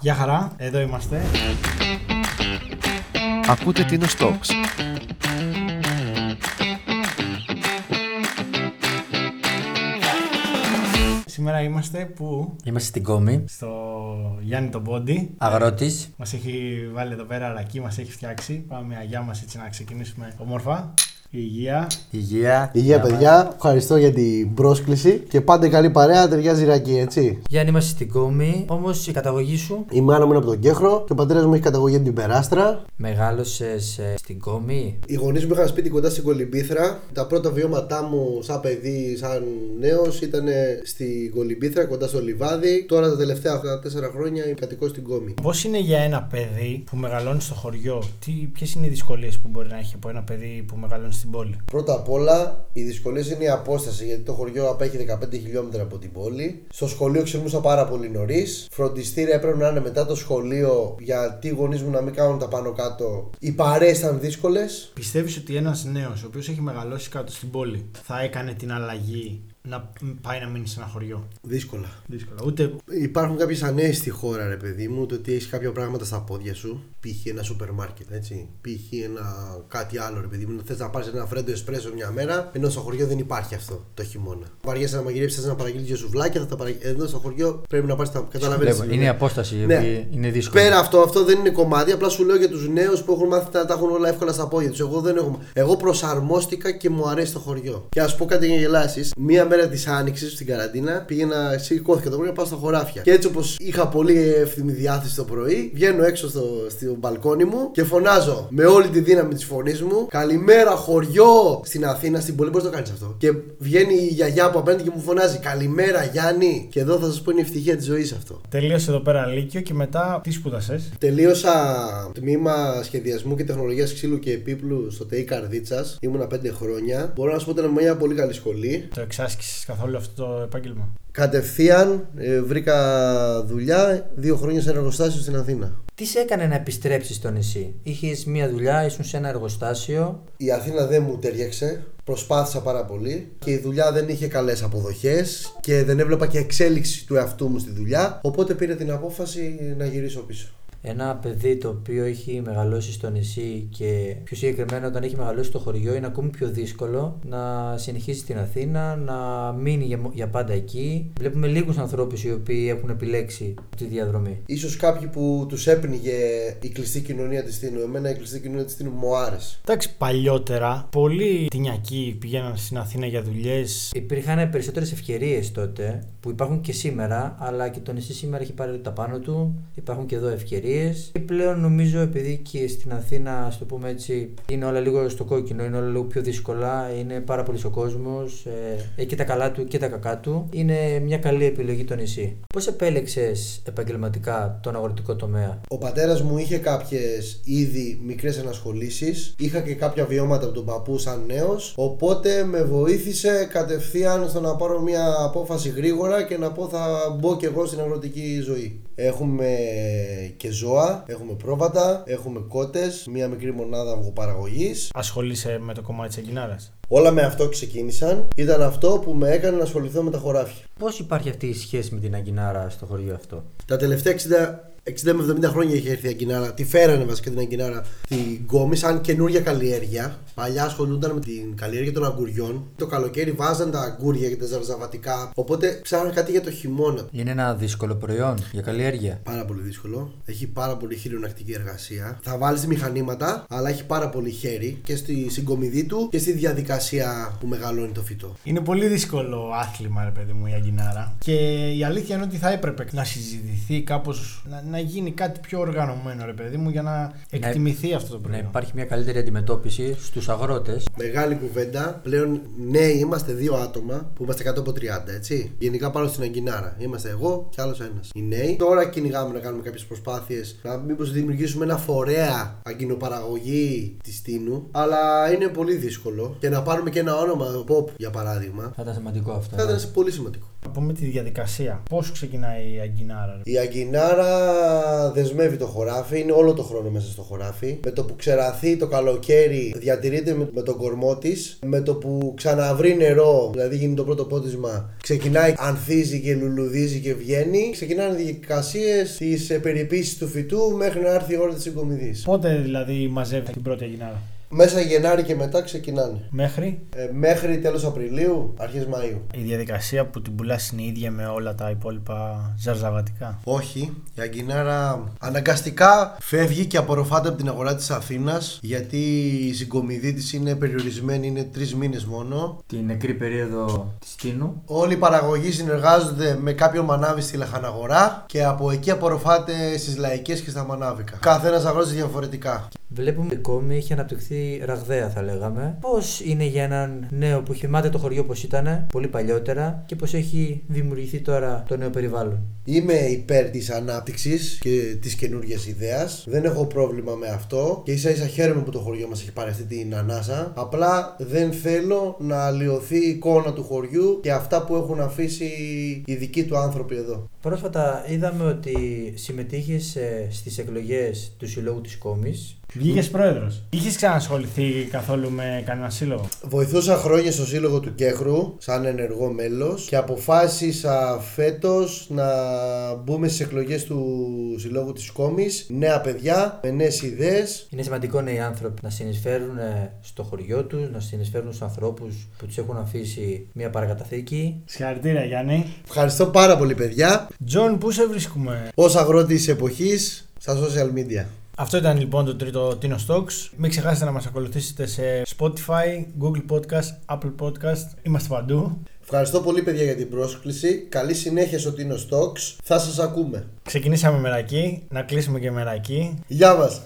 Γεια χαρά, εδώ είμαστε. Ακούτε Tino Talks. Σήμερα είμαστε που; Είμαστε στην Κόμη. στο Γιάννη τον Πόντι. Αγρότης. Μας έχει βάλει εδώ πέρα ρακί, μας έχει φτιάξει. Πάμε αγιά μας έτσι να ξεκινήσουμε όμορφα. Υγεία. Υγεία. Υγεία, παιδιά. Ευχαριστώ για την πρόσκληση. Και πάντα καλή παρέα, ταιριάζει ρακί, έτσι. Γιάννη, είμαστε στην Κόμη. Όμως η καταγωγή σου Η μάνα μου είναι από τον Κέχρο και ο πατέρας μου έχει καταγωγή από την Περάστρα. μεγάλωσες στην Κόμη; Οι γονείς μου είχαν σπίτι κοντά στην Κολυμπήθρα. Τα πρώτα βιώματά μου, σαν παιδί, σαν νέος, ήταν στην Κολυμπήθρα, κοντά στο λιβάδι. Τώρα τα τελευταία 4 χρόνια κατοικώ στην Κόμη. Πώς είναι για ένα παιδί που μεγαλώνει στο χωριό, τι, ποιες είναι οι δυσκολίες που μπορεί να έχει από ένα παιδί που μεγαλώνει στην πόλη. Πρώτα απ' όλα, οι δυσκολίες είναι η απόσταση γιατί το χωριό απέχει 15 χιλιόμετρα από την πόλη. Στο σχολείο ξυπνούσα πάρα πολύ νωρίς. Φροντιστήρια έπρεπε να είναι μετά το σχολείο γιατί οι γονείς μου να μην κάνουν τα πάνω κάτω. Οι παρέες ήταν δύσκολες. Πιστεύεις ότι ένας νέος ο οποίος έχει μεγαλώσει κάτω στην πόλη θα έκανε την αλλαγή να πάει να μείνει σε ένα χωριό. Δύσκολα. Δύσκολα. Ούτε Υπάρχουν κάποιες ανέες στη χώρα, ρε παιδί μου, το ότι έχεις κάποια πράγματα στα πόδια σου. Π.χ. ένα σούπερ μάρκετ, έτσι. Π.χ. ένα κάτι άλλο, ρε παιδί μου. Θες να πάρεις ένα φρέντο εσπρέσο μια μέρα, ενώ στο χωριό δεν υπάρχει αυτό το χειμώνα. Βαριέσαι να μαγειρέψεις, θες να παραγγείλεις για σουβλάκια, θα τα παραγγείλει. Εδώ στο χωριό πρέπει να πάρεις τα. Καταλαβαίνεις. Βλέπω, Είναι η απόσταση η Ναι. οποία είναι δύσκολη. Πέρα αυτό, αυτό δεν είναι κομμάτι. Απλά σου λέω για τους νέους που έχουν μάθει να τα έχουν όλα εύκολα στα πόδια τους. Εγώ δεν έχω. Εγώ προσαρμόστηκα και μου αρέσει το χωριό. Και ας πω κάτι για γελάσεις. Μία μέρα της άνοιξης στην καραντίνα πήγαινα, σηκώθηκα το πρωί να πάω στα χωράφια. Και έτσι όπως είχα πολύ εύθυμη διάθεση το πρωί, βγαίνω έξω στο, στο μπαλκόνι μου και φωνάζω με όλη τη δύναμη της φωνής μου Καλημέρα χωριό στην Αθήνα, στην πόλη. Πώς το κάνεις αυτό; Και βγαίνει η γιαγιά από απέναντι και μου φωνάζει Καλημέρα Γιάννη. Και εδώ θα σας πω είναι η ευτυχία της ζωής αυτό. τελείωσε εδώ πέρα Λύκειο και μετά τι σπούδασες; Τελείωσα τμήμα σχεδιασμού και τεχνολογίας ξύλου και επίπλου στο ΤΕΙ Καρδίτσα. Ήμουνα 5 χρόνια. Μπορώ να σου πω ότι ήταν μια πολύ καλή σχολή. Το εξάσκησες καθόλου αυτό το επάγγελμα; Κατευθείαν ε, βρήκα δουλειά δύο χρόνια σε ένα εργοστάσιο στην Αθήνα. Τι σε έκανε να επιστρέψεις στο νησί; Είχες μία δουλειά, ήσουν σε ένα εργοστάσιο; Η Αθήνα δεν μου ταιριάξε. Προσπάθησα πάρα πολύ και η δουλειά δεν είχε καλές αποδοχές και δεν έβλεπα και εξέλιξη του εαυτού μου στη δουλειά. Οπότε πήρε την απόφαση να γυρίσω πίσω. Ένα παιδί το οποίο έχει μεγαλώσει στο νησί και πιο συγκεκριμένα όταν έχει μεγαλώσει στο χωριό είναι ακόμη πιο δύσκολο να συνεχίσει στην Αθήνα, να μείνει για, για πάντα εκεί. Βλέπουμε λίγους ανθρώπους οι οποίοι έχουν επιλέξει τη διαδρομή. Ίσως κάποιοι που τους έπνιγε η κλειστή κοινωνία της Τίνου. Εμένα η κλειστή κοινωνία της Τίνου μου άρεσε. Εντάξει, παλιότερα πολλοί τυνιακοί πηγαίναν στην Αθήνα για δουλειές. Υπήρχαν περισσότερες ευκαιρίες τότε που υπάρχουν και σήμερα, αλλά και το νησί σήμερα έχει πάρει τα πάνω του. Υπάρχουν και εδώ ευκαιρίες. Και πλέον νομίζω επειδή και στην Αθήνα, ας το πούμε έτσι, είναι όλα λίγο στο κόκκινο, είναι όλα λίγο πιο δύσκολα, είναι πάρα πολύ ο κόσμος, ε, έχει και τα καλά του και τα κακά του. Είναι μια καλή επιλογή το νησί. Πώς επέλεξες επαγγελματικά τον αγροτικό τομέα, Ο πατέρας μου είχε κάποιες ήδη μικρές ενασχολήσεις. Είχα και κάποια βιώματα από τον παππού σαν νέος. Οπότε με βοήθησε κατευθείαν στο να πάρω μια απόφαση γρήγορα και να πω θα μπω κι εγώ στην αγροτική ζωή. Έχουμε και ζώα, έχουμε πρόβατα, έχουμε κότες, μια μικρή μονάδα αυγοπαραγωγής. Ασχολείσαι με το κομμάτι της Αγκινάρας; Όλα με αυτό ξεκίνησαν. Ήταν αυτό που με έκανε να ασχοληθώ με τα χωράφια. Πώς υπάρχει αυτή η σχέση με την Αγκινάρα στο χωριό αυτό; Τα τελευταία 60, 60 με 70 χρόνια είχε έρθει η Αγκινάρα. Τη φέρανε βασικά την Αγκινάρα την Κόμη σαν καινούργια καλλιέργεια. Παλιά ασχολούνταν με την καλλιέργεια των αγκουριών. Το καλοκαίρι βάζαν τα αγκούρια και τα ζαρζαβατικά. Οπότε ψάχναν κάτι για το χειμώνα. Είναι ένα δύσκολο προϊόν για καλλιέργεια. Πάρα πολύ δύσκολο. Έχει πάρα πολύ χειρονακτική εργασία. Θα βάλεις μηχανήματα, αλλά έχει πάρα πολύ χέρι και στη συγκομιδή του και στη διαδικασία που μεγαλώνει το φυτό. Είναι πολύ δύσκολο άθλημα, ρε παιδί μου, η Αγκινάρα. Και η αλήθεια είναι ότι θα έπρεπε να συζητηθεί κάπως, να, να γίνει κάτι πιο οργανωμένο, ρε παιδί μου, για να εκτιμηθεί αυτό το Να προϊόν. υπάρχει μια καλύτερη αντιμετώπιση στους αγρότες. Μεγάλη κουβέντα. Πλέον νέοι είμαστε δύο άτομα που είμαστε κάτω από 30, έτσι. Γενικά πάνω στην Αγκινάρα. Είμαστε εγώ και άλλος ένας. Οι νέοι. Τώρα κυνηγάμε να κάνουμε κάποιες προσπάθειες να μήπως δημιουργήσουμε ένα φορέα αγκινοπαραγωγή της Τίνου. Αλλά είναι πολύ δύσκολο. Και να πάρουμε και ένα όνομα pop για παράδειγμα. Θα ήταν σημαντικό αυτό. Θα ναι. ήταν πολύ σημαντικό. Να πούμε τη διαδικασία. Πώς ξεκινάει η αγκινάρα, ρε. Η αγκινάρα δεσμεύει το χωράφι, είναι όλο το χρόνο μέσα στο χωράφι. Με το που ξεραθεί το καλοκαίρι, διατηρείται με, με τον κορμό της. Με το που ξαναβρει νερό, δηλαδή γίνει το πρώτο πότισμα, ξεκινάει, ανθίζει και λουλουδίζει και βγαίνει. Ξεκινάνε οι διαδικασίε τη περιποίηση του φυτού μέχρι να έρθει η ώρα της συγκομιδής. Πότε δηλαδή μαζεύει την πρώτη αγκινάρα. Μέσα Γενάρη και μετά ξεκινάνε. Μέχρι; Ε, μέχρι τέλος Απριλίου, αρχές Μαΐου. η διαδικασία που την πουλάς είναι η ίδια με όλα τα υπόλοιπα ζαρζαβατικά; Όχι, η Αγκινάρα αναγκαστικά φεύγει και απορροφάται από την αγορά της Αθήνας γιατί η συγκομιδή της είναι περιορισμένη, είναι τρεις μήνες μόνο. Την νεκρή περίοδο της Κίνου. Όλοι οι παραγωγοί συνεργάζονται με κάποιον μανάβη στη λαχαναγορά και από εκεί απορροφάται στις λαϊκές και στα μανάβικα. Καθένας αγρότης διαφορετικά. Βλέπουμε ότι η κόμη έχει αναπτυχθεί ραγδαία, θα λέγαμε. Πώς είναι για έναν νέο που χυμάται το χωριό όπω ήταν πολύ παλιότερα και πώς έχει δημιουργηθεί τώρα το νέο περιβάλλον. Είμαι υπέρ της ανάπτυξης και της καινούργιας ιδέας. Δεν έχω πρόβλημα με αυτό και ίσα ίσα χαίρομαι που το χωριό μας έχει πάρει αυτή την ανάσα. Απλά δεν θέλω να αλλοιωθεί η εικόνα του χωριού και αυτά που έχουν αφήσει οι δικοί του άνθρωποι εδώ. Πρόσφατα είδαμε ότι συμμετείχες στις εκλογές του Συλλόγου της Κόμης. Βγήκες πρόεδρος. Είχες ξανασχοληθεί καθόλου με κανένα σύλλογο; Βοηθούσα χρόνια στο σύλλογο του Κέχρου σαν ενεργό μέλος και αποφάσισα φέτος να μπούμε στις εκλογές του συλλόγου της Κόμης νέα παιδιά με νέες ιδέες Είναι σημαντικό νέοι άνθρωποι να συνεισφέρουν ε, στο χωριό τους, να συνεισφέρουν στους ανθρώπους που τους έχουν αφήσει μια παρακαταθήκη. Συγχαρητήρια Γιάννη. Ευχαριστώ πάρα πολύ παιδιά Τζον, πού σε βρίσκουμε; ως αγρότης της εποχής στα social media. Αυτό ήταν λοιπόν το τρίτο Tinos Talks. Μην ξεχάσετε να μας ακολουθήσετε σε Spotify, Google Podcast, Apple Podcast. Είμαστε παντού. Ευχαριστώ πολύ παιδιά για την πρόσκληση. Καλή συνέχεια στο Tinos Talks. Θα σας ακούμε. Ξεκινήσαμε με ρακή, να κλείσουμε και με ρακή. Γεια μας.